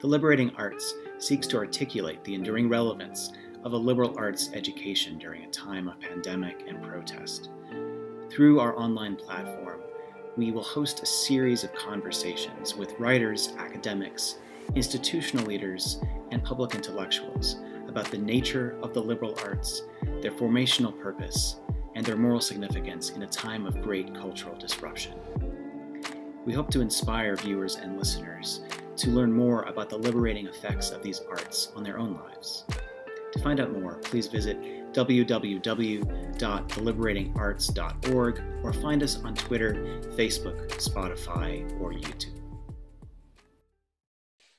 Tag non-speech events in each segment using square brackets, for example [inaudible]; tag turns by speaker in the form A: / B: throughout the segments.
A: The Liberating Arts seeks to articulate the enduring relevance of a liberal arts education during a time of pandemic and protest. Through our online platform, we will host a series of conversations with writers, academics, institutional leaders, and public intellectuals about the nature of the liberal arts, their formational purpose, and their moral significance in a time of great cultural disruption. We hope to inspire viewers and listeners to learn more about the liberating effects of these arts on their own lives. To find out more, please visit www.theliberatingarts.org or find us on Twitter, Facebook, Spotify, or YouTube.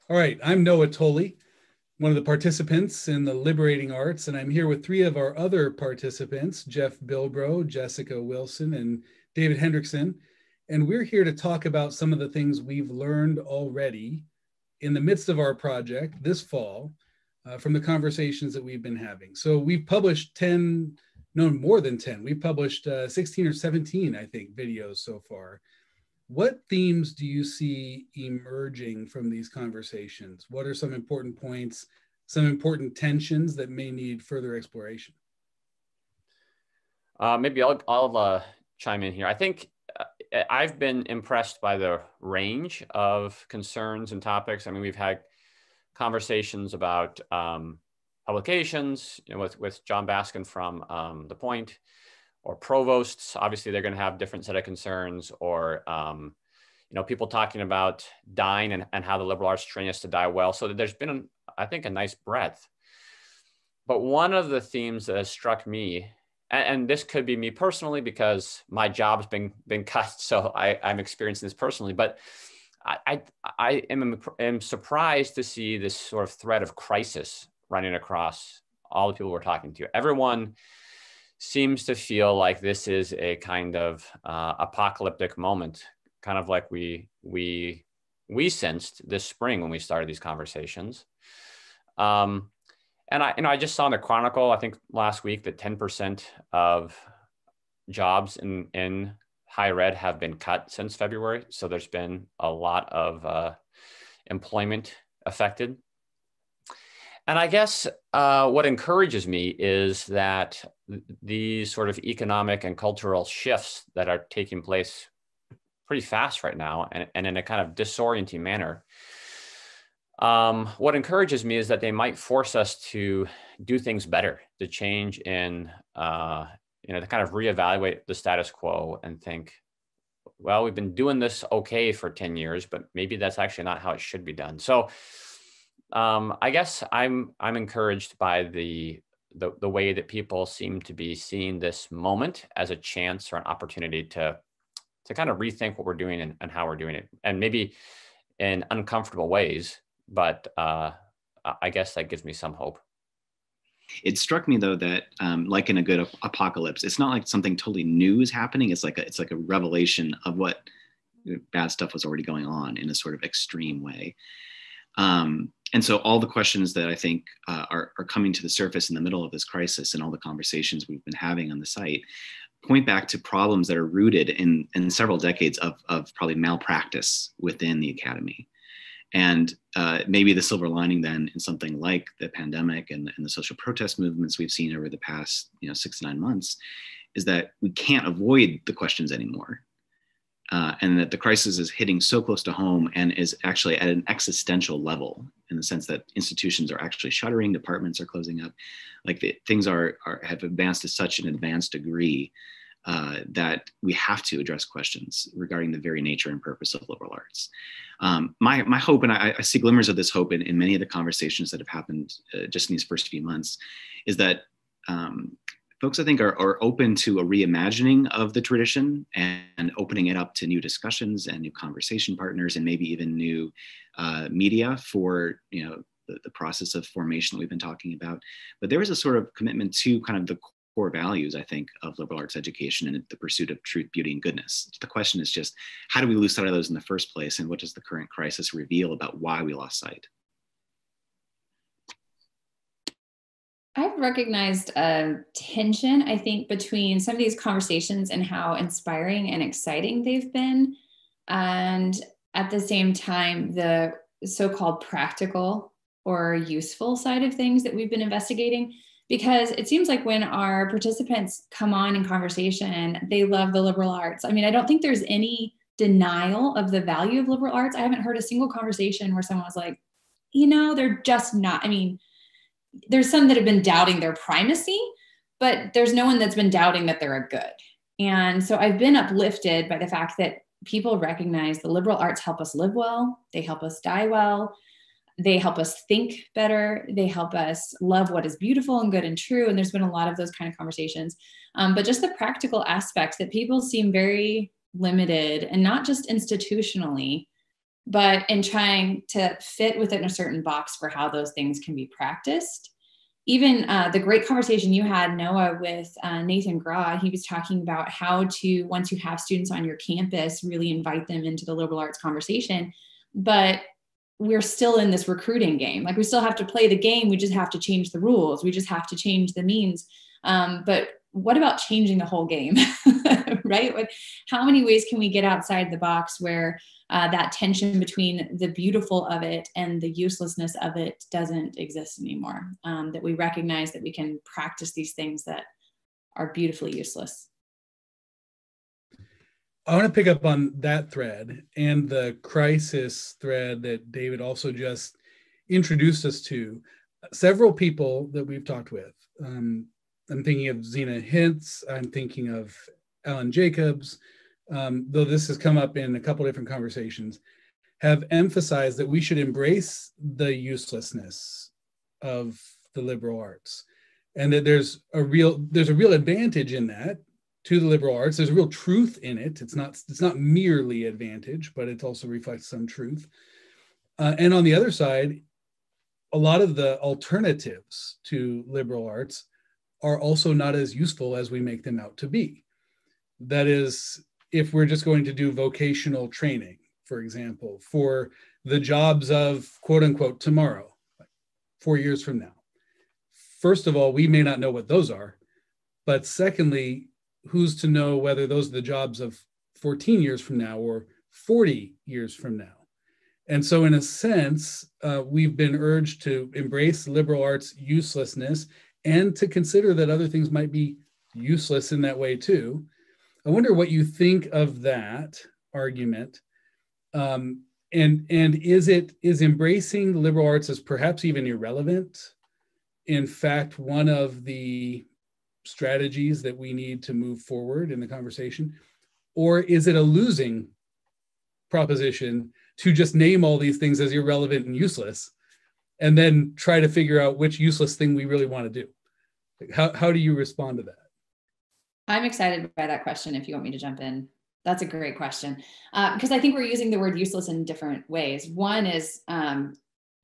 B: All right, I'm Noah Toly, one of the participants in the Liberating Arts, and I'm here with three of our other participants Jeff Bilbro, Jessica Wilson, and David Henreckson. And we're here to talk about some of the things we've learned already in the midst of our project this fall uh, from the conversations that we've been having. So we've published 10, no, more than 10. We've published uh, 16 or 17, I think, videos so far. What themes do you see emerging from these conversations? What are some important points, some important tensions that may need further exploration?
C: Uh, maybe I'll, I'll uh, chime in here. I think I've been impressed by the range of concerns and topics. I mean, we've had conversations about um, publications you know, with, with Jon Baskin from um, The Point or provosts. Obviously, they're going to have different set of concerns or, um, you know, people talking about dying and, and how the liberal arts train us to die well. So there's been, I think, a nice breadth. But one of the themes that has struck me, and, and this could be me personally because my job's been been [laughs] cut, so I, I'm experiencing this personally. But I, I, am, am surprised to see this sort of thread of crisis running across all the people we're talking to. Everyone seems to feel like this is a kind of uh, apocalyptic moment, kind of like we we we sensed this spring when we started these conversations. Um, and I, you know, I just saw in the Chronicle, I think last week that 10% of jobs in in higher ed have been cut since February. So there's been a lot of uh, employment affected. And I guess uh, what encourages me is that these sort of economic and cultural shifts that are taking place pretty fast right now and, and in a kind of disorienting manner. Um, what encourages me is that they might force us to do things better, to change in uh, you know, to kind of reevaluate the status quo and think, well, we've been doing this okay for 10 years, but maybe that's actually not how it should be done. So um, I guess I'm I'm encouraged by the, the the way that people seem to be seeing this moment as a chance or an opportunity to to kind of rethink what we're doing and, and how we're doing it, and maybe in uncomfortable ways. But uh, I guess that gives me some hope.
D: It struck me though that, um, like in a good apocalypse, it's not like something totally new is happening. It's like a, it's like a revelation of what bad stuff was already going on in a sort of extreme way. Um, and so all the questions that I think uh, are, are coming to the surface in the middle of this crisis and all the conversations we've been having on the site point back to problems that are rooted in, in several decades of, of probably malpractice within the academy. And uh, maybe the silver lining then in something like the pandemic and, and the social protest movements we've seen over the past you know, six to nine months is that we can't avoid the questions anymore. Uh, and that the crisis is hitting so close to home and is actually at an existential level in the sense that institutions are actually shuttering, departments are closing up, like the, things are, are have advanced to such an advanced degree uh, that we have to address questions regarding the very nature and purpose of liberal arts. Um, my, my hope, and I, I, see glimmers of this hope in, in, many of the conversations that have happened uh, just in these first few months, is that um, folks, I think, are, are, open to a reimagining of the tradition and, opening it up to new discussions and new conversation partners, and maybe even new uh, media for you know the, the process of formation that we've been talking about. But there is a sort of commitment to kind of the core values, I think, of liberal arts education and the pursuit of truth, beauty, and goodness. The question is just how do we lose sight of those in the first place, and what does the current crisis reveal about why we lost sight?
E: I've recognized a tension, I think, between some of these conversations and how inspiring and exciting they've been. And at the same time, the so-called practical or useful side of things that we've been investigating because it seems like when our participants come on in conversation they love the liberal arts. I mean i don't think there's any denial of the value of liberal arts. I haven't heard a single conversation where someone was like you know they're just not i mean there's some that have been doubting their primacy but there's no one that's been doubting that they're a good. And so i've been uplifted by the fact that people recognize the liberal arts help us live well they help us die well they help us think better. They help us love what is beautiful and good and true. And there's been a lot of those kind of conversations. Um, but just the practical aspects that people seem very limited and not just institutionally but in trying to fit within a certain box for how those things can be practiced. Even uh, the great conversation you had noah with uh, nathan Grawe he was talking about how to once you have students on your campus really invite them into the liberal arts conversation. But we're still in this recruiting game. Like we still have to play the game. We just have to change the rules. We just have to change the means. Um, but what about changing the whole game? [laughs] right? What, how many ways can we get outside the box where uh, that tension between the beautiful of it and the uselessness of it doesn't exist anymore? Um, that we recognize that we can practice these things that are beautifully useless.
B: I want to pick up on that thread and the crisis thread that David also just introduced us to. Several people that we've talked with. Um, I'm thinking of Zena Hitz. I'm thinking of Alan Jacobs, um, though this has come up in a couple different conversations, have emphasized that we should embrace the uselessness of the liberal arts and that there's a real there's a real advantage in that to the liberal arts. There's a real truth in it. It's not it's not merely advantage, but it also reflects some truth. Uh, and on the other side, a lot of the alternatives to liberal arts are also not as useful as we make them out to be. That is, if we're just going to do vocational training, for example, for the jobs of quote unquote tomorrow, four years from now. First of all, we may not know what those are. But secondly, who's to know whether those are the jobs of 14 years from now or 40 years from now? And so, in a sense, uh, we've been urged to embrace liberal arts uselessness and to consider that other things might be useless in that way too. I wonder what you think of that argument. Um, and and is it is embracing liberal arts as perhaps even irrelevant in fact one of the strategies that we need to move forward in the conversation? Or is it a losing proposition to just name all these things as irrelevant and useless and then try to figure out which useless thing we really want to do? How, how do you respond to that?
E: I'm excited by that question if you want me to jump in. That's a great question because uh, I think we're using the word useless in different ways. One is um,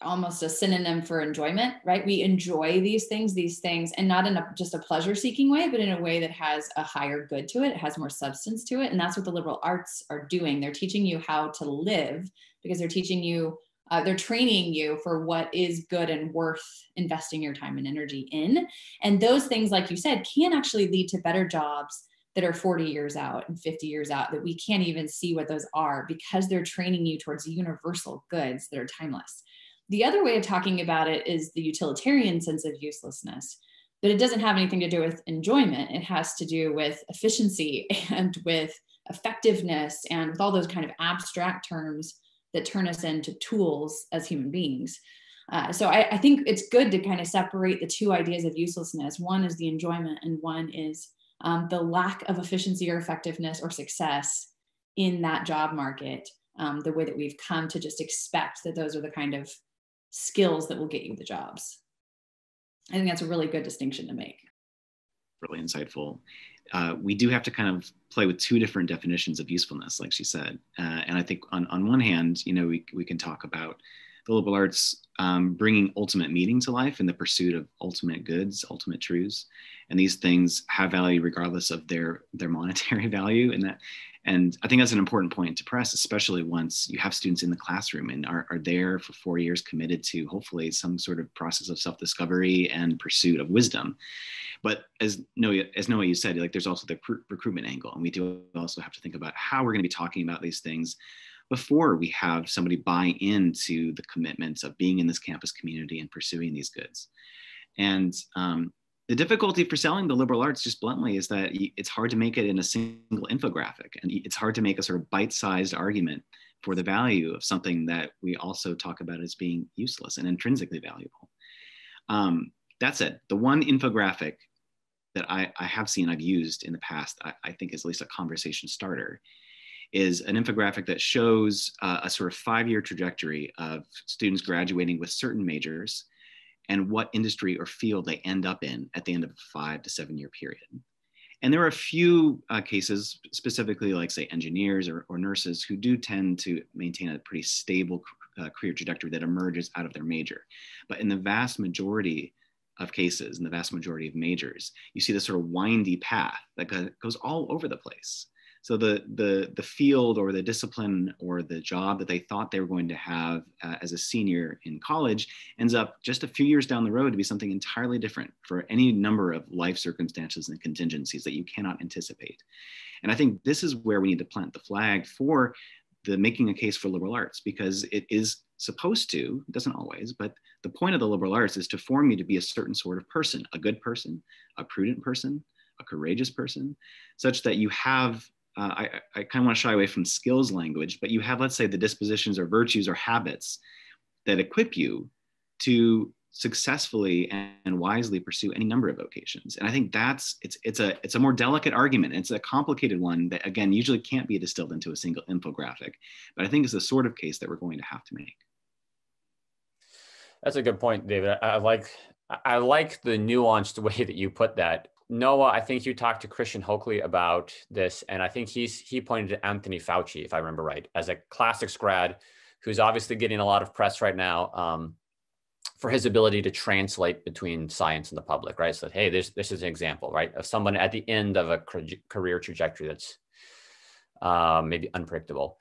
E: almost a synonym for enjoyment, right? We enjoy these things, these things, and not in a, just a pleasure seeking way, but in a way that has a higher good to it. It has more substance to it. And that's what the liberal arts are doing. They're teaching you how to live because they're teaching you, uh, they're training you for what is good and worth investing your time and energy in. And those things, like you said, can actually lead to better jobs that are 40 years out and 50 years out that we can't even see what those are because they're training you towards universal goods that are timeless. The other way of talking about it is the utilitarian sense of uselessness, but it doesn't have anything to do with enjoyment. It has to do with efficiency [laughs] and with effectiveness and with all those kind of abstract terms that turn us into tools as human beings. Uh, so I, I, think it's good to kind of separate the two ideas of uselessness. One is the enjoyment, and one is um, the lack of efficiency or effectiveness or success in that job market. Um, the way that we've come to just expect that those are the kind of skills that will get you the jobs. I think that's a really good distinction to make.
D: Really insightful. Uh, we do have to kind of play with two different definitions of usefulness, like she said. Uh, and I think on, on one hand, you know, we, we can talk about the liberal arts um, bringing ultimate meaning to life in the pursuit of ultimate goods, ultimate truths. And these things have value regardless of their, their monetary [laughs] value. And that, and I think that's an important point to press, especially once you have students in the classroom and are, are there for four years committed to hopefully some sort of process of self-discovery and pursuit of wisdom. But as Noah, as Noah, you said, like there's also the recruitment angle. And we do also have to think about how we're going to be talking about these things before we have somebody buy into the commitments of being in this campus community and pursuing these goods. And um, the difficulty for selling the liberal arts, just bluntly, is that it's hard to make it in a single infographic, and it's hard to make a sort of bite-sized argument for the value of something that we also talk about as being useless and intrinsically valuable. Um, that said, the one infographic that I, I, have seen I've used in the past, I, I, think is at least a conversation starter, is an infographic that shows uh, a sort of five-year trajectory of students graduating with certain majors and what industry or field they end up in at the end of a five to seven year period. And there are a few uh, cases, specifically like say engineers or, or, nurses, who do tend to maintain a pretty stable uh, career trajectory that emerges out of their major. But in the vast majority of cases, in the vast majority of majors, you see this sort of windy path that goes all over the place. So the, the, the field or the discipline or the job that they thought they were going to have uh, as a senior in college ends up just a few years down the road to be something entirely different for any number of life circumstances and contingencies that you cannot anticipate. And I think this is where we need to plant the flag for the making a case for liberal arts because it is supposed to, doesn't always, but the point of the liberal arts is to form you to be a certain sort of person, a good person, a prudent person, a courageous person, such that you have uh, I, I kind of want to shy away from skills language, but you have, let's say, the dispositions or virtues or habits that equip you to successfully and wisely pursue any number of vocations. And I think that's it's it's a it's a more delicate argument. It's a complicated one that again usually can't be distilled into a single infographic, but I think it's the sort of case that we're going to have to make.
C: That's a good point, David. I, I like I like the nuanced [laughs] way that you put that. Noah, I think you talked to Christian Hokley about this, and I think he's he pointed to Anthony Fauci, if I remember right, as a classics grad who's obviously getting a lot of press right now um, for his ability to translate between science and the public, right? So, hey, this this is an example, right, of someone at the end of a career trajectory that's uh, maybe unpredictable.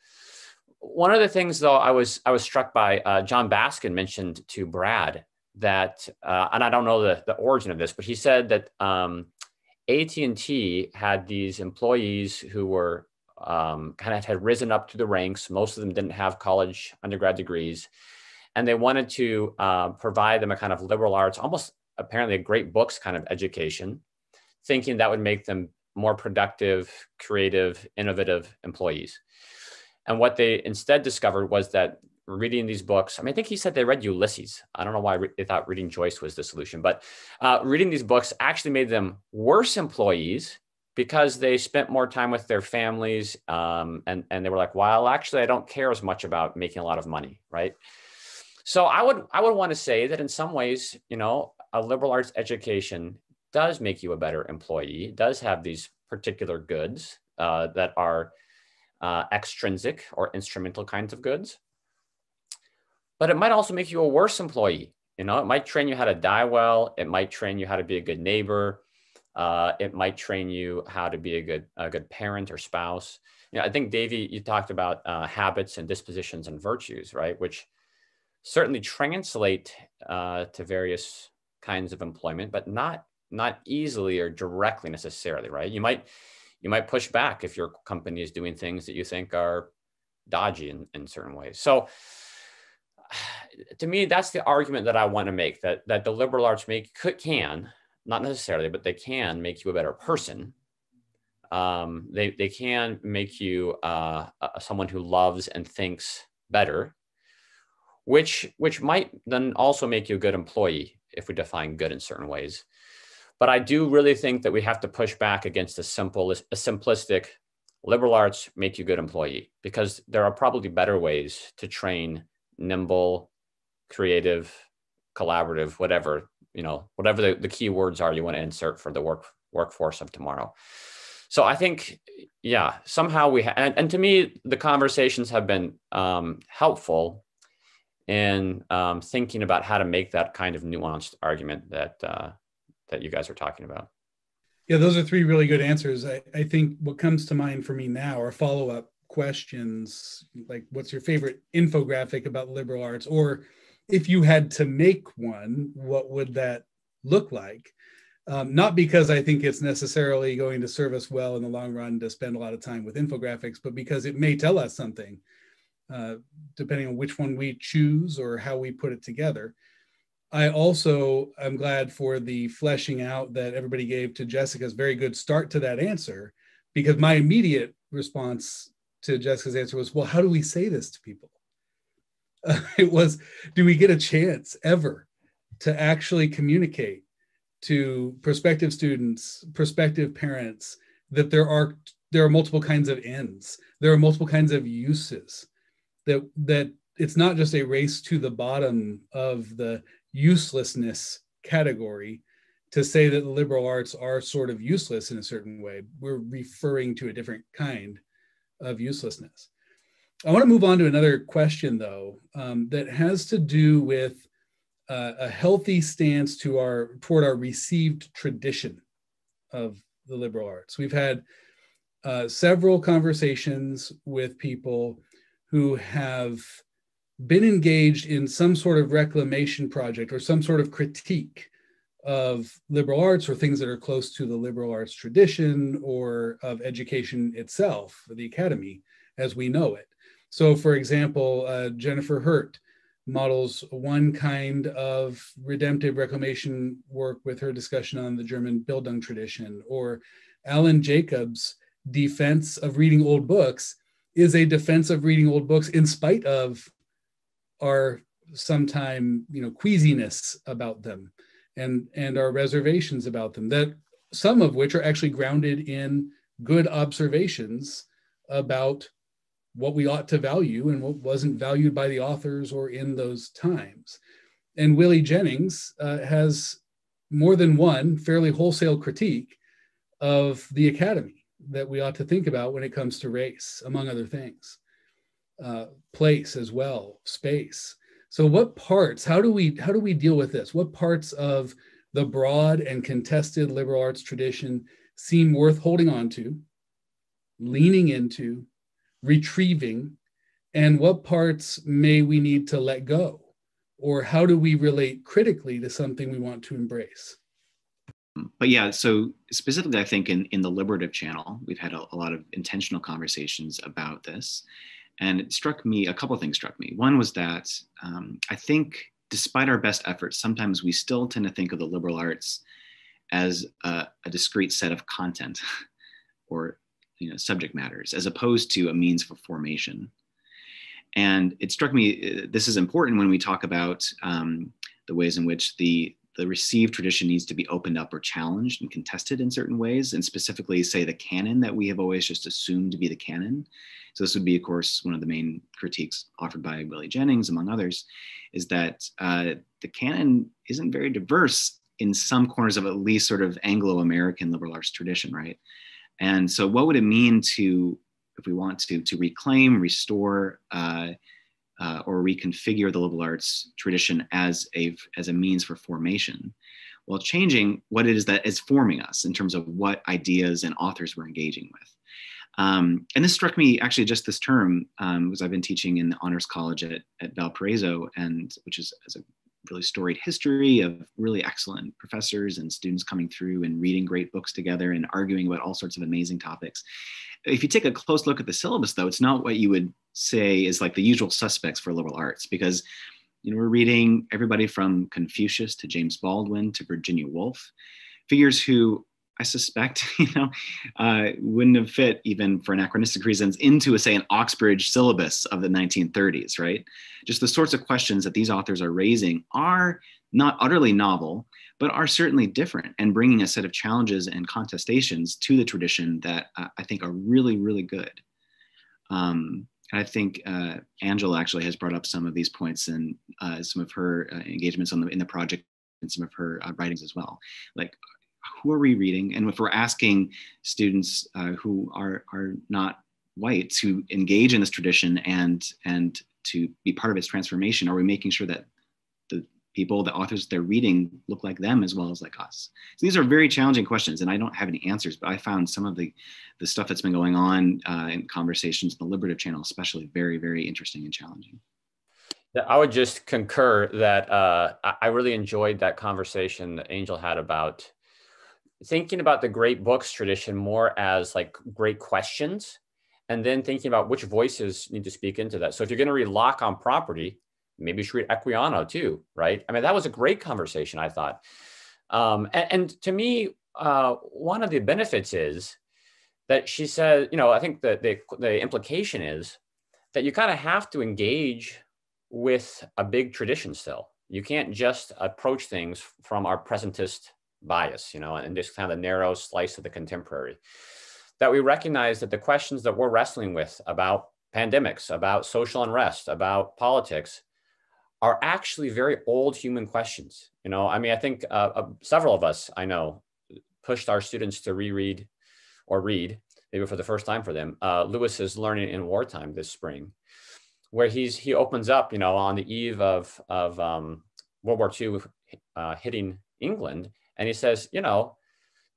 C: One of the things, though, I was I was struck by uh, Jon Baskin mentioned to Brad that, uh, and I don't know the the origin of this, but he said that. Um, AT&T had these employees who were um, kind of had risen up to the ranks. Most of them didn't have college undergrad degrees. And they wanted to uh, provide them a kind of liberal arts, almost apparently a great books kind of education, thinking that would make them more productive, creative, innovative employees. And what they instead discovered was that reading these books. I mean, I think he said they read Ulysses. I don't know why they thought reading Joyce was the solution, but uh, reading these books actually made them worse employees because they spent more time with their families um, and, and they were like, well, actually, I don't care as much about making a lot of money, right? So I would I would want to say that in some ways, you know, a liberal arts education does make you a better employee, does have these particular goods uh, that are uh, extrinsic or instrumental kinds of goods but it might also make you a worse employee. You know, it might train you how to die well. It might train you how to be a good neighbor. Uh, it might train you how to be a good a good parent or spouse. You know, I think Davey, you talked about uh, habits and dispositions and virtues, right? Which certainly translate uh, to various kinds of employment, but not not easily or directly necessarily, right? You might you might push back if your company is doing things that you think are dodgy in, in certain ways. So [sighs] to me, that's the argument that I want to make that that the liberal arts make could, can not necessarily, but they can make you a better person. Um, they they can make you uh, someone who loves and thinks better, which which might then also make you a good employee if we define good in certain ways. But I do really think that we have to push back against a simple a simplistic liberal arts make you good employee because there are probably better ways to train nimble, creative, collaborative, whatever, you know, whatever the, the key words are you want to insert for the work workforce of tomorrow. So I think, yeah, somehow we, ha- and, and to me, the conversations have been um, helpful in um, thinking about how to make that kind of nuanced argument that uh, that you guys are talking about.
B: Yeah, those are three really good answers. I, I think what comes to mind for me now are follow up questions like what's your favorite infographic about liberal arts or if you had to make one what would that look like um, not because i think it's necessarily going to serve us well in the long run to spend a lot of time with infographics but because it may tell us something uh, depending on which one we choose or how we put it together. I also am glad for the fleshing out that everybody gave to Jessica's very good start to that answer, because my immediate response to Jessica's answer was, well, how do we say this to people? Uh, [laughs] it was, do we get a chance ever to actually communicate to prospective students, prospective parents, that there are there are multiple kinds of ends, there are multiple kinds of uses, that that it's not just a race to the bottom of the uselessness category to say that the liberal arts are sort of useless in a certain way. We're referring to a different kind of uselessness. I want to move on to another question, though, um, that has to do with uh, a healthy stance to our toward our received tradition of the liberal arts. We've had uh, several conversations with people who have been engaged in some sort of reclamation project or some sort of critique of liberal arts or things that are close to the liberal arts tradition or of education itself, the academy as we know it. So, for example, uh, Jennifer Herdt models one kind of redemptive reclamation work with her discussion on the German Bildung tradition, or Alan Jacobs' defense of reading old books is a defense of reading old books in spite of our sometime you know queasiness about them and and our reservations about them that some of which are actually grounded in good observations about what we ought to value and what wasn't valued by the authors or in those times. And Willie Jennings uh, has more than one fairly wholesale critique of the academy that we ought to think about when it comes to race, among other things, uh, place as well, space. So, what parts? How do we how do we deal with this? What parts of the broad and contested liberal arts tradition seem worth holding on to, leaning into, retrieving, and what parts may we need to let go? Or how do we relate critically to something we want to embrace?
D: But yeah, so specifically, I think in, in the Liberative channel, we've had a, a lot of intentional conversations about this. And it struck me, a couple of things struck me. One was that um, I think despite our best efforts, sometimes we still tend to think of the liberal arts as a, a discrete set of content [laughs] or you know subject matters as opposed to a means for formation and it struck me uh, this is important when we talk about um, the ways in which the the received tradition needs to be opened up or challenged and contested in certain ways and specifically say the canon that we have always just assumed to be the canon. So this would be of course one of the main critiques offered by willie jennings among others is that uh, the canon isn't very diverse in some corners of at least sort of anglo-american liberal arts tradition right? And so, what would it mean to, if we want to, to reclaim, restore, uh, uh, or reconfigure the liberal arts tradition as a as a means for formation, while changing what it is that is forming us in terms of what ideas and authors we're engaging with. Um, and this struck me actually just this term um, because I've been teaching in the honors college at, at Valparaiso, and which is as a really storied history of really excellent professors and students coming through and reading great books together and arguing about all sorts of amazing topics. If you take a close look at the syllabus, though, it's not what you would say is like the usual suspects for liberal arts because you know we're reading everybody from Confucius to James Baldwin to Virginia Woolf, figures who I suspect, [laughs] you know, uh, wouldn't have fit even for anachronistic reasons into, a, say, an Oxbridge syllabus of the 1930s, right? Just the sorts of questions that these authors are raising are not utterly novel, but are certainly different and bringing a set of challenges and contestations to the tradition that uh, I think are really, really good. Um, I think uh, Angela actually has brought up some of these points in uh, some of her uh, engagements on the, in the project and some of her uh, writings as well. Like, who are we reading? And if we're asking students uh, who are, are not white to engage in this tradition and, and to be part of its transformation, are we making sure that the people, the authors they're reading look like them as well as like us? So these are very challenging questions and I don't have any answers, but I found some of the, the stuff that's been going on uh, in conversations in the Liberative channel, especially very, very interesting and challenging.
C: I would just concur that uh, I really enjoyed that conversation that Angel had about thinking about the great books tradition more as like great questions and then thinking about which voices need to speak into that. So if you're going to read Locke on property, maybe you should read Equiano too, right? I mean, that was a great conversation, I thought. Um, and, and, to me, uh, one of the benefits is that she said, you know, I think that the, the implication is that you kind of have to engage with a big tradition still. You can't just approach things from our presentist bias, you know, and just kind of the narrow slice of the contemporary that we recognize that the questions that we're wrestling with about pandemics, about social unrest, about politics are actually very old human questions. You know, I mean, I think uh, uh, several of us I know pushed our students to reread or read, maybe for the first time for them, uh, Lewis's Learning in Wartime this spring, where he's he opens up, you know, on the eve of of um, World War II uh, hitting England, and he says, you know,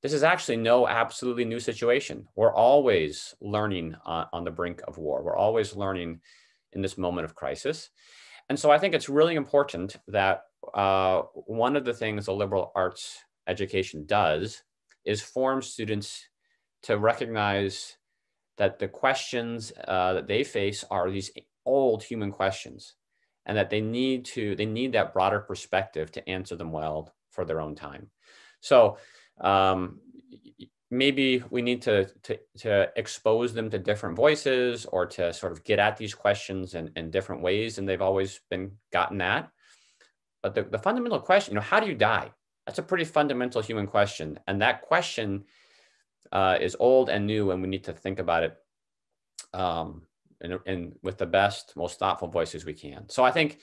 C: this is actually no absolutely new situation. We're always learning on, on the brink of war. We're always learning in this moment of crisis. And so I think it's really important that uh, one of the things a liberal arts education does is form students to recognize that the questions uh, that they face are these old human questions and that they need to they need that broader perspective to answer them well for their own time so um, maybe we need to, to, to expose them to different voices or to sort of get at these questions in, in different ways And they've always been gotten at. But the, the fundamental question, you know, how do you die? That's a pretty fundamental human question. And that question uh, is old and new, and we need to think about it um, in, in, with the best, most thoughtful voices we can. So I think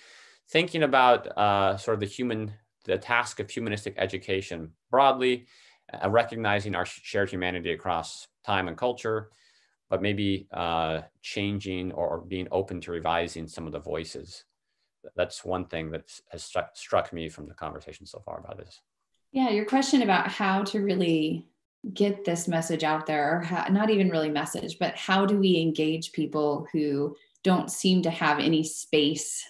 C: thinking about uh, sort of the human, the task of humanistic education broadly, uh, recognizing our shared humanity across time and culture, but maybe uh, changing or being open to revising some of the voices. That's one thing that has struck, struck me from the conversation so far about this.
E: Yeah, your question about how to really get this message out there, or how, not even really message, but how do we engage people who don't seem to have any space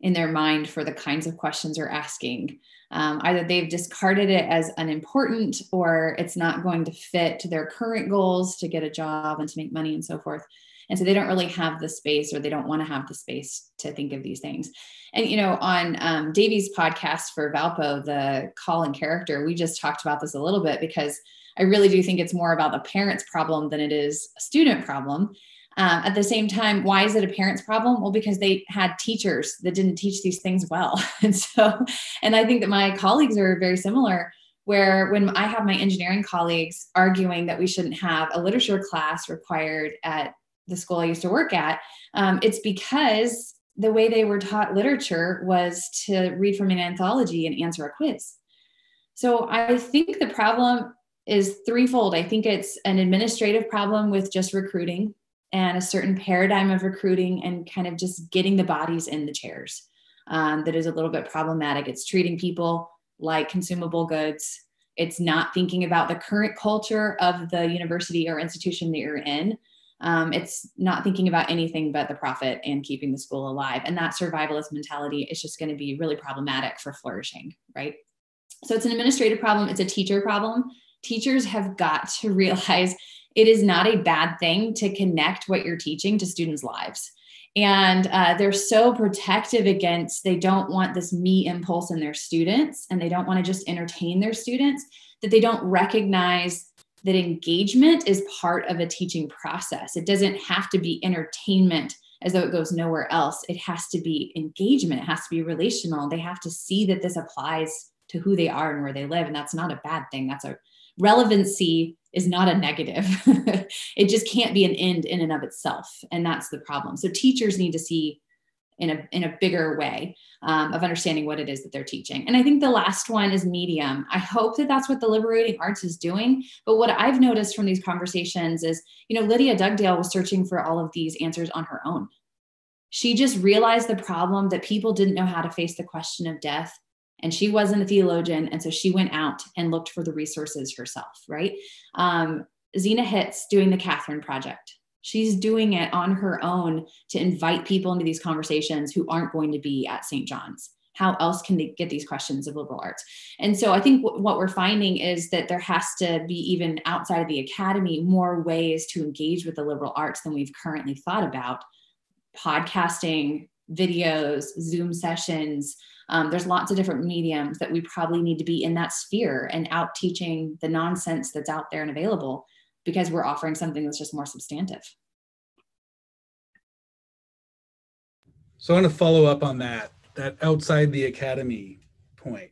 E: in their mind for the kinds of questions we're asking? Um, either they've discarded it as unimportant or it's not going to fit to their current goals to get a job and to make money and so forth. And so they don't really have the space or they don't want to have the space to think of these things. And, you know, on um, Davy's podcast for Valpo, the call and character, we just talked about this a little bit because I really do think it's more about the parents' problem than it is a student problem. Um, at the same time, why is it a parent's problem? Well, because they had teachers that didn't teach these things well. [laughs] And so, and I think that my colleagues are very similar, where when I have my engineering colleagues arguing that we shouldn't have a literature class required at the school I used to work at, um, it's because the way they were taught literature was to read from an anthology and answer a quiz. So I think the problem is threefold. I think it's an administrative problem with just recruiting and a certain paradigm of recruiting and kind of just getting the bodies in the chairs um, that is a little bit problematic. It's treating people like consumable goods. It's not thinking about the current culture of the university or institution that you're in. Um, it's not thinking about anything but the profit and keeping the school alive. And that survivalist mentality is just going to be really problematic for flourishing, right? So it's an administrative problem, it's a teacher problem. Teachers have got to [laughs] realize it is not a bad thing to connect what you're teaching to students' lives. And uh, they're so protective against, they don't want this me impulse in their students and they don't want to just entertain their students, that they don't recognize that engagement is part of a teaching process. It doesn't have to be entertainment as though it goes nowhere else. It has to be engagement, it has to be relational. They have to see that this applies to who they are and where they live. And that's not a bad thing. That's a relevancy is not a negative. [laughs] it just can't be an end in and of itself. And that's the problem. So teachers need to see in a, in a bigger way um, of understanding what it is that they're teaching. And I think the last one is medium. I hope that that's what the liberating arts is doing. But what I've noticed from these conversations is, you know, Lydia Dugdale was searching for all of these answers on her own. She just realized the problem that people didn't know how to face the question of death and she wasn't a theologian and so she went out and looked for the resources herself right? Um, zena hitz doing the catherine project. She's doing it on her own to invite people into these conversations who aren't going to be at st john's. How else can they get these questions of liberal arts? And so i think w- what we're finding is that there has to be even outside of the academy more ways to engage with the liberal arts than we've currently thought about. Podcasting videos zoom sessions um, there's lots of different mediums that we probably need to be in that sphere and out teaching the nonsense that's out there and available because we're offering something that's just more substantive
B: so i want to follow up on that that outside the academy point.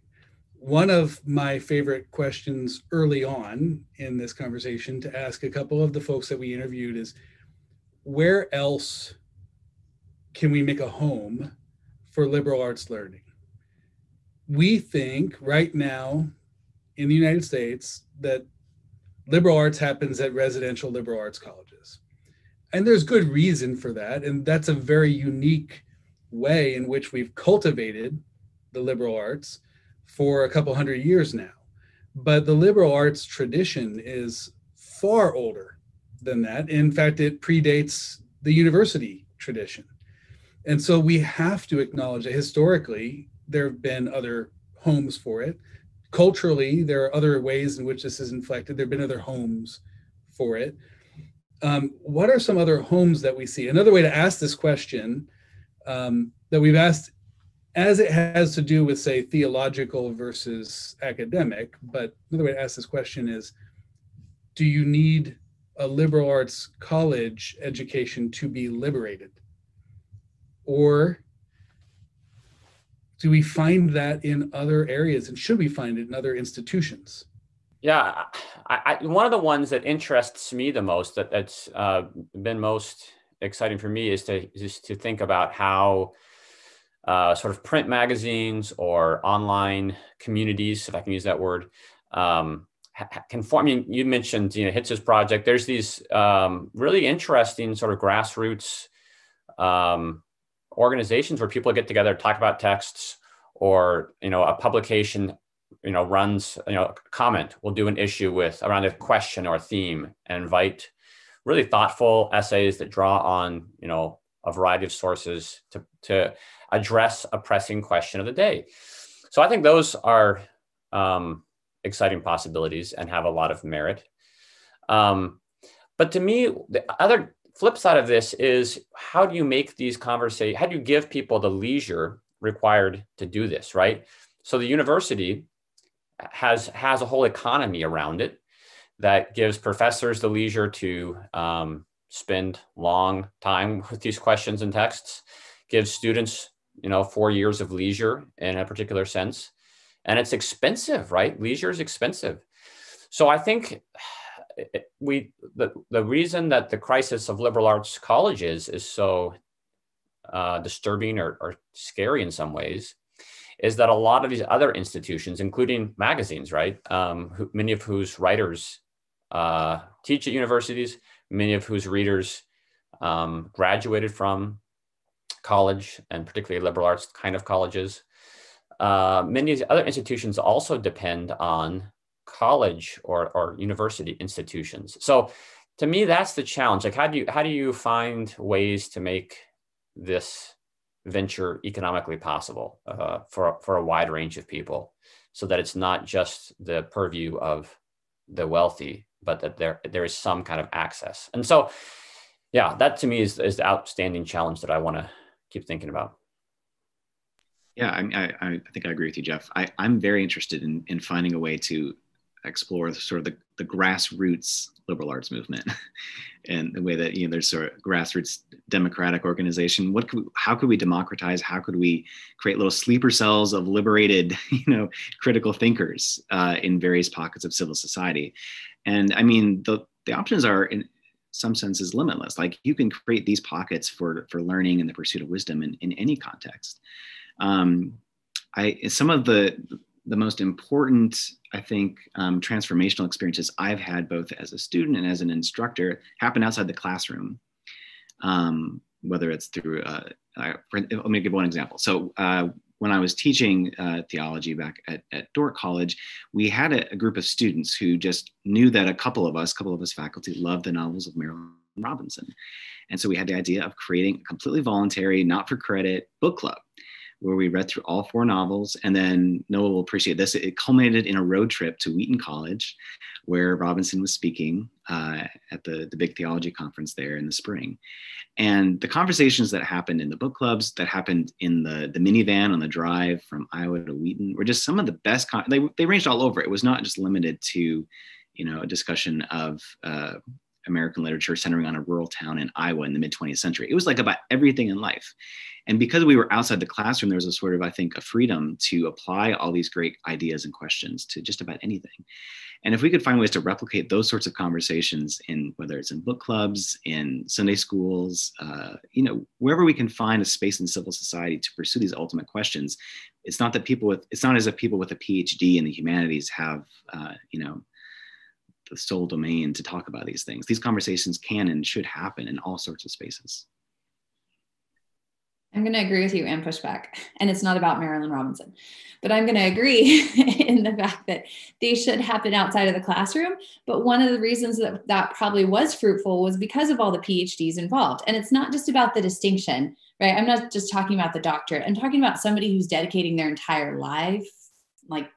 B: One of my favorite questions early on in this conversation to ask a couple of the folks that we interviewed is where else can we make a home for liberal arts learning? We think right now in the United States that liberal arts happens at residential liberal arts colleges. And there's good reason for that. And that's a very unique way in which we've cultivated the liberal arts for a couple hundred years now. But the liberal arts tradition is far older than that. In fact, it predates the university tradition. And so we have to acknowledge that historically there have been other homes for it. Culturally, there are other ways in which this is inflected. There have been other homes for it. Um, what are some other homes that we see? Another way to ask this question um, that we've asked as it has to do with say theological versus academic but another way to ask this question is do you need a liberal arts college education to be liberated or do we find that in other areas and should we find it in other institutions
C: yeah I, I, one of the ones that interests me the most that, that's uh, been most exciting for me is to just to think about how uh, sort of print magazines or online communities, if I can use that word, um, can form. You mentioned, you know, Hitz's project. There's these um, really interesting sort of grassroots um, organizations where people get together, talk about texts, or you know, a publication, you know, runs, you know, comment. We'll do an issue with around a question or a theme and invite really thoughtful essays that draw on, you know, a variety of sources to, to address a pressing question of the day. So I think those are um, exciting possibilities and have a lot of merit. Um, but to me, the other flip side of this is how do you make these conversations, how do you give people the leisure required to do this, right? So the university has has a whole economy around it that gives professors the leisure to um, spend long time with these questions and texts, gives students, you know, four years of leisure in a particular sense. And it's expensive, right? Leisure is expensive. So I think we the, the reason that the crisis of liberal arts colleges is so uh, disturbing or, or scary in some ways is that a lot of these other institutions, including magazines, right, um, who, many of whose writers uh, teach at universities, many of whose readers um, graduated from college and particularly liberal arts kind of colleges. Uh, many of the other institutions also depend on college or, or university institutions. So to me, that's the challenge. Like, how do you how do you find ways to make this venture economically possible uh, for for a wide range of people, so that it's not just the purview of the wealthy, but that there there is some kind of access. And so, yeah, that to me is is the outstanding challenge that I want to keep thinking about.
D: Yeah, I, I, I think I agree with you, Jeff. I, I'm very interested in, in finding a way to explore sort of the, the grassroots liberal arts movement [laughs] and the way that you know there's sort of grassroots democratic organization what could we, how could we democratize how could we create little sleeper cells of liberated [laughs] you know critical thinkers uh, in various pockets of civil society and I mean, the, the options are in some senses limitless. Like you can create these pockets for, for learning and the pursuit of wisdom in, in any context. Um, I, some of the, the most important, I think, um, transformational experiences I've had both as a student and as an instructor happen outside the classroom. Um, whether it's through, uh, I, let me give one example. So uh, when I was teaching uh, theology back at, at College, we had a, a, group of students who just knew that a couple of us, a couple of us faculty loved the novels of Marilynne Robinson. And so we had the idea of creating a completely voluntary, not for credit book club where we read through all four novels. And then Noah will appreciate this. It culminated in a road trip to Wheaton College, where Robinson was speaking uh, at the, the big theology conference there in the spring. And the conversations that happened in the book clubs, that happened in the, the minivan on the drive from Iowa to Wheaton, were just some of the best. Con- they, they ranged all over. It was not just limited to, you know, a discussion of uh, American literature centering on a rural town in Iowa in the mid 20th century. It was like about everything in life. And because we were outside the classroom, there was a sort of, I think, a freedom to apply all these great ideas and questions to just about anything. And if we could find ways to replicate those sorts of conversations in whether it's in book clubs, in Sunday schools, uh, you know, wherever we can find a space in civil society to pursue these ultimate questions, it's not that people with, it's not as if people with a PhD in the humanities have, uh, you know, the sole domain to talk about these things. These conversations can and should happen in all sorts of spaces.
E: I'm going to agree with you and push back. And it's not about Marilynne Robinson, but I'm going to agree [laughs] in the fact that they should happen outside of the classroom. But one of the reasons that that probably was fruitful was because of all the PhDs involved. And it's not just about the distinction, right? I'm not just talking about the doctorate. I'm talking about somebody who's dedicating their entire life, like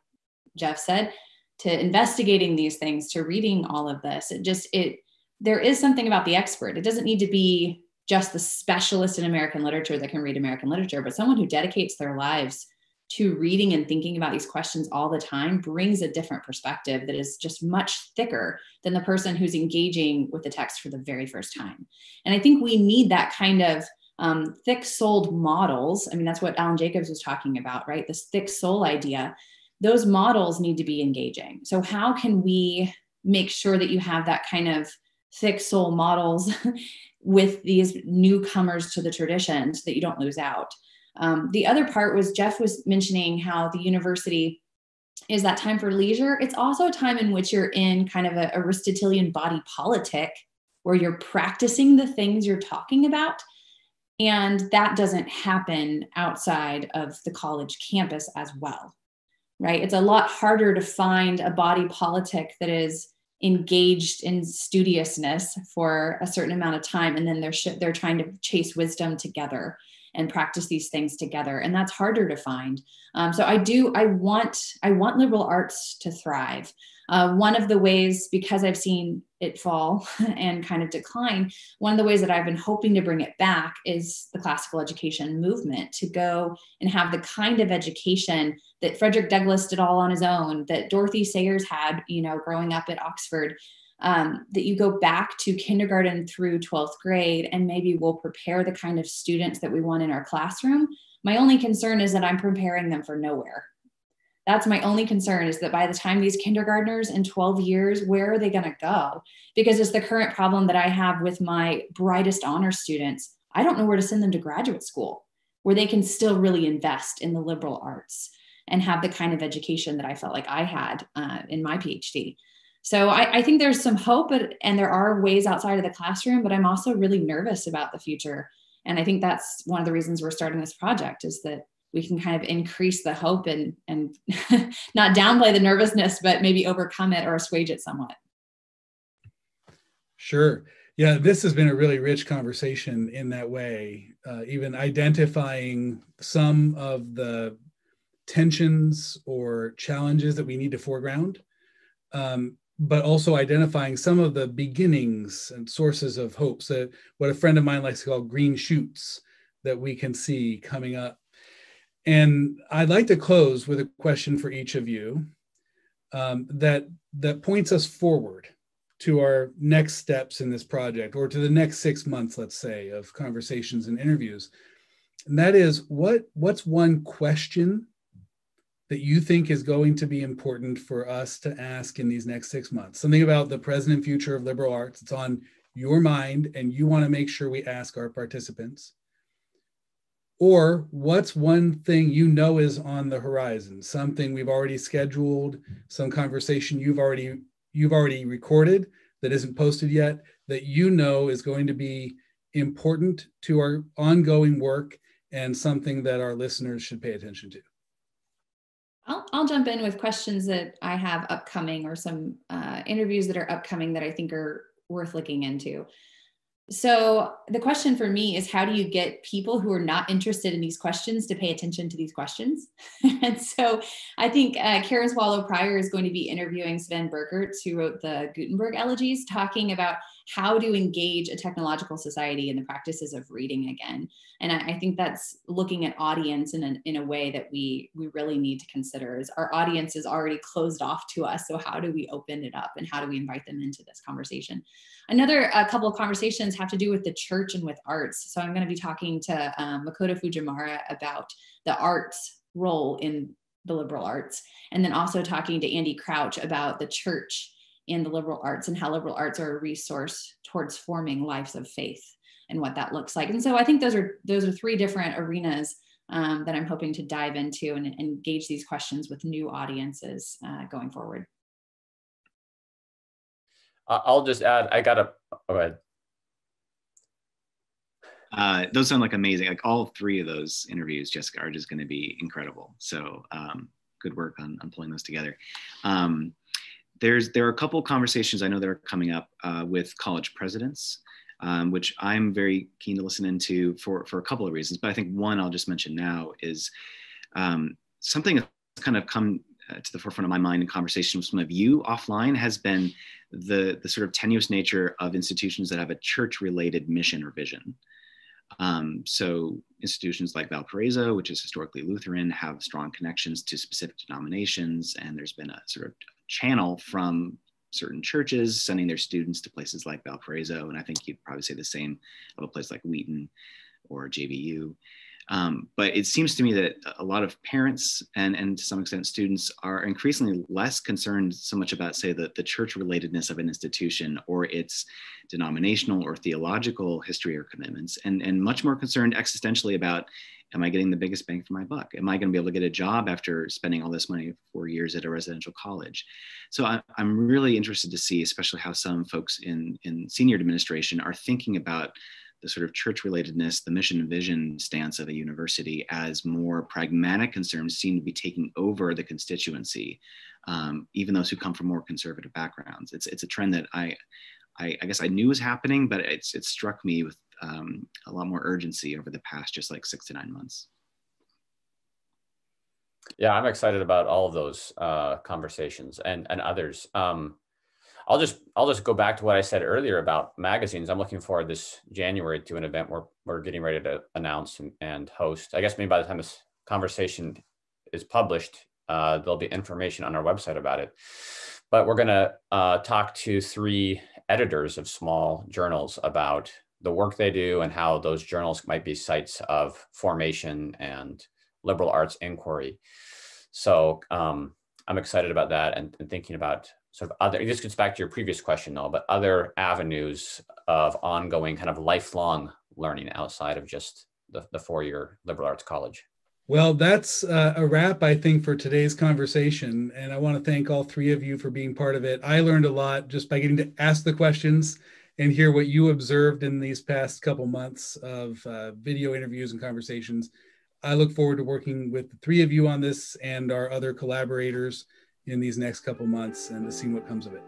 E: Jeff said, to investigating these things, to reading all of this. It just, it, there is something about the expert. It doesn't need to be just the specialist in American literature that can read American literature, but someone who dedicates their lives to reading and thinking about these questions all the time brings a different perspective that is just much thicker than the person who's engaging with the text for the very first time. And I think we need that kind of um, thick souled models. I mean, that's what Alan Jacobs was talking about, right? This thick soul idea. Those models need to be engaging. So, how can we make sure that you have that kind of thick soul models [laughs] with these newcomers to the traditions that you don't lose out. Um, the other part was Jeff was mentioning how the university is that time for leisure. It's also a time in which you're in kind of a Aristotelian body politic where you're practicing the things you're talking about. And that doesn't happen outside of the college campus as well, right? It's a lot harder to find a body politic that is engaged in studiousness for a certain amount of time and then they're sh- they're trying to chase wisdom together and practice these things together and that's harder to find um, so i do i want i want liberal arts to thrive uh, one of the ways because i've seen it fall [laughs] and kind of decline one of the ways that i've been hoping to bring it back is the classical education movement to go and have the kind of education that frederick douglass did all on his own that dorothy sayers had you know growing up at oxford um, that you go back to kindergarten through 12th grade and maybe we'll prepare the kind of students that we want in our classroom. My only concern is that I'm preparing them for nowhere. That's my only concern is that by the time these kindergartners in 12 years, where are they going to go? Because it's the current problem that I have with my brightest honor students. I don't know where to send them to graduate school where they can still really invest in the liberal arts and have the kind of education that I felt like I had uh, in my PhD. So I, I think there's some hope, but, and there are ways outside of the classroom, but I'm also really nervous about the future. And I think that's one of the reasons we're starting this project is that we can kind of increase the hope and and [laughs] not downplay the nervousness, but maybe overcome it or assuage it somewhat.
B: Sure. Yeah, this has been a really rich conversation in that way. Uh, even identifying some of the tensions or challenges that we need to foreground, um, but also identifying some of the beginnings and sources of hope. So, what a friend of mine likes to call green shoots that we can see coming up. And I'd like to close with a question for each of you um, that that points us forward to our next steps in this project, or to the next six months, let's say, of conversations and interviews. And that is, what what's one question that you think is going to be important for us to ask in these next six months? Something about the present and future of liberal arts. It's on your mind, and you want to make sure we ask our participants. Or what's one thing you know is on the horizon? Something we've already scheduled, some conversation you've already you've already recorded that isn't posted yet that you know is going to be important to our ongoing work and something that our listeners should pay attention to.
E: I'll, I'll jump in with questions that I have upcoming or some uh, interviews that are upcoming that I think are worth looking into. So the question for me is how do you get people who are not interested in these questions to pay attention to these questions? [laughs] And so i think uh, karen swallow prior is going to be interviewing sven birkerts who wrote the gutenberg elegies talking about how to engage a technological society in the practices of reading again. And i, I think that's looking at audience in a, in a way that we we really need to consider is our audience is already closed off to us. So how do we open it up and how do we invite them into this conversation? Another uh, couple of conversations have to do with the church and with arts. So I'm going to be talking to um, Makoto Fujimura about the arts role in the liberal arts, and then also talking to Andy Crouch about the church in the liberal arts and how liberal arts are a resource towards forming lives of faith and what that looks like. And so I think those are those are three different arenas um, that I'm hoping to dive into and, and engage these questions with new audiences uh, going forward.
C: I'll just add, I got a, go ahead.
D: Uh, those sound like amazing. Like all three of those interviews, Jessica, are just going to be incredible. So um, good work on, on pulling those together. Um, there's there are a couple conversations I know that are coming up uh, with college presidents, um, which I'm very keen to listen into for for a couple of reasons. But I think one I'll just mention now is um, something that's kind of come uh, to the forefront of my mind in conversation with some of you offline has been the, the sort of tenuous nature of institutions that have a church related mission or vision. Um, so institutions like Valparaiso, which is historically Lutheran, have strong connections to specific denominations, and there's been a sort of channel from certain churches sending their students to places like Valparaiso, and I think you'd probably say the same of a place like Wheaton or JBU. Um, but it seems to me that a lot of parents and, and to some extent students are increasingly less concerned so much about, say, the, the church relatedness of an institution or its denominational or theological history or commitments, and, and much more concerned existentially about am I getting the biggest bang for my buck? Am I going to be able to get a job after spending all this money four years at a residential college? So I, am really interested to see, especially how some folks in, in senior administration are thinking about the sort of church relatedness, the mission and vision stance of a university as more pragmatic concerns seem to be taking over the constituency, um, even those who come from more conservative backgrounds. It's, it's a trend that I, I, I guess I knew was happening, but it's, it struck me with um, a lot more urgency over the past just like six to nine months.
C: Yeah, I'm excited about all of those uh, conversations and, and others. Um, I'll just I'll just go back to what I said earlier about magazines. I'm looking forward this January to an event where we're getting ready to announce and, and host. I guess maybe by the time this conversation is published, uh, there'll be information on our website about it. But we're going to uh, talk to three editors of small journals about the work they do and how those journals might be sites of formation and liberal arts inquiry. So um, I'm excited about that and, and thinking about sort of other, this gets back to your previous question though, but other avenues of ongoing kind of lifelong learning outside of just the, the four-year liberal arts college.
B: Well, that's uh, a wrap, I think, for today's conversation. And I want to thank all three of you for being part of it. I learned a lot just by getting to ask the questions and hear what you observed in these past couple months of uh, video interviews and conversations. I look forward to working with the three of you on this and our other collaborators in these next couple months and to see what comes of it.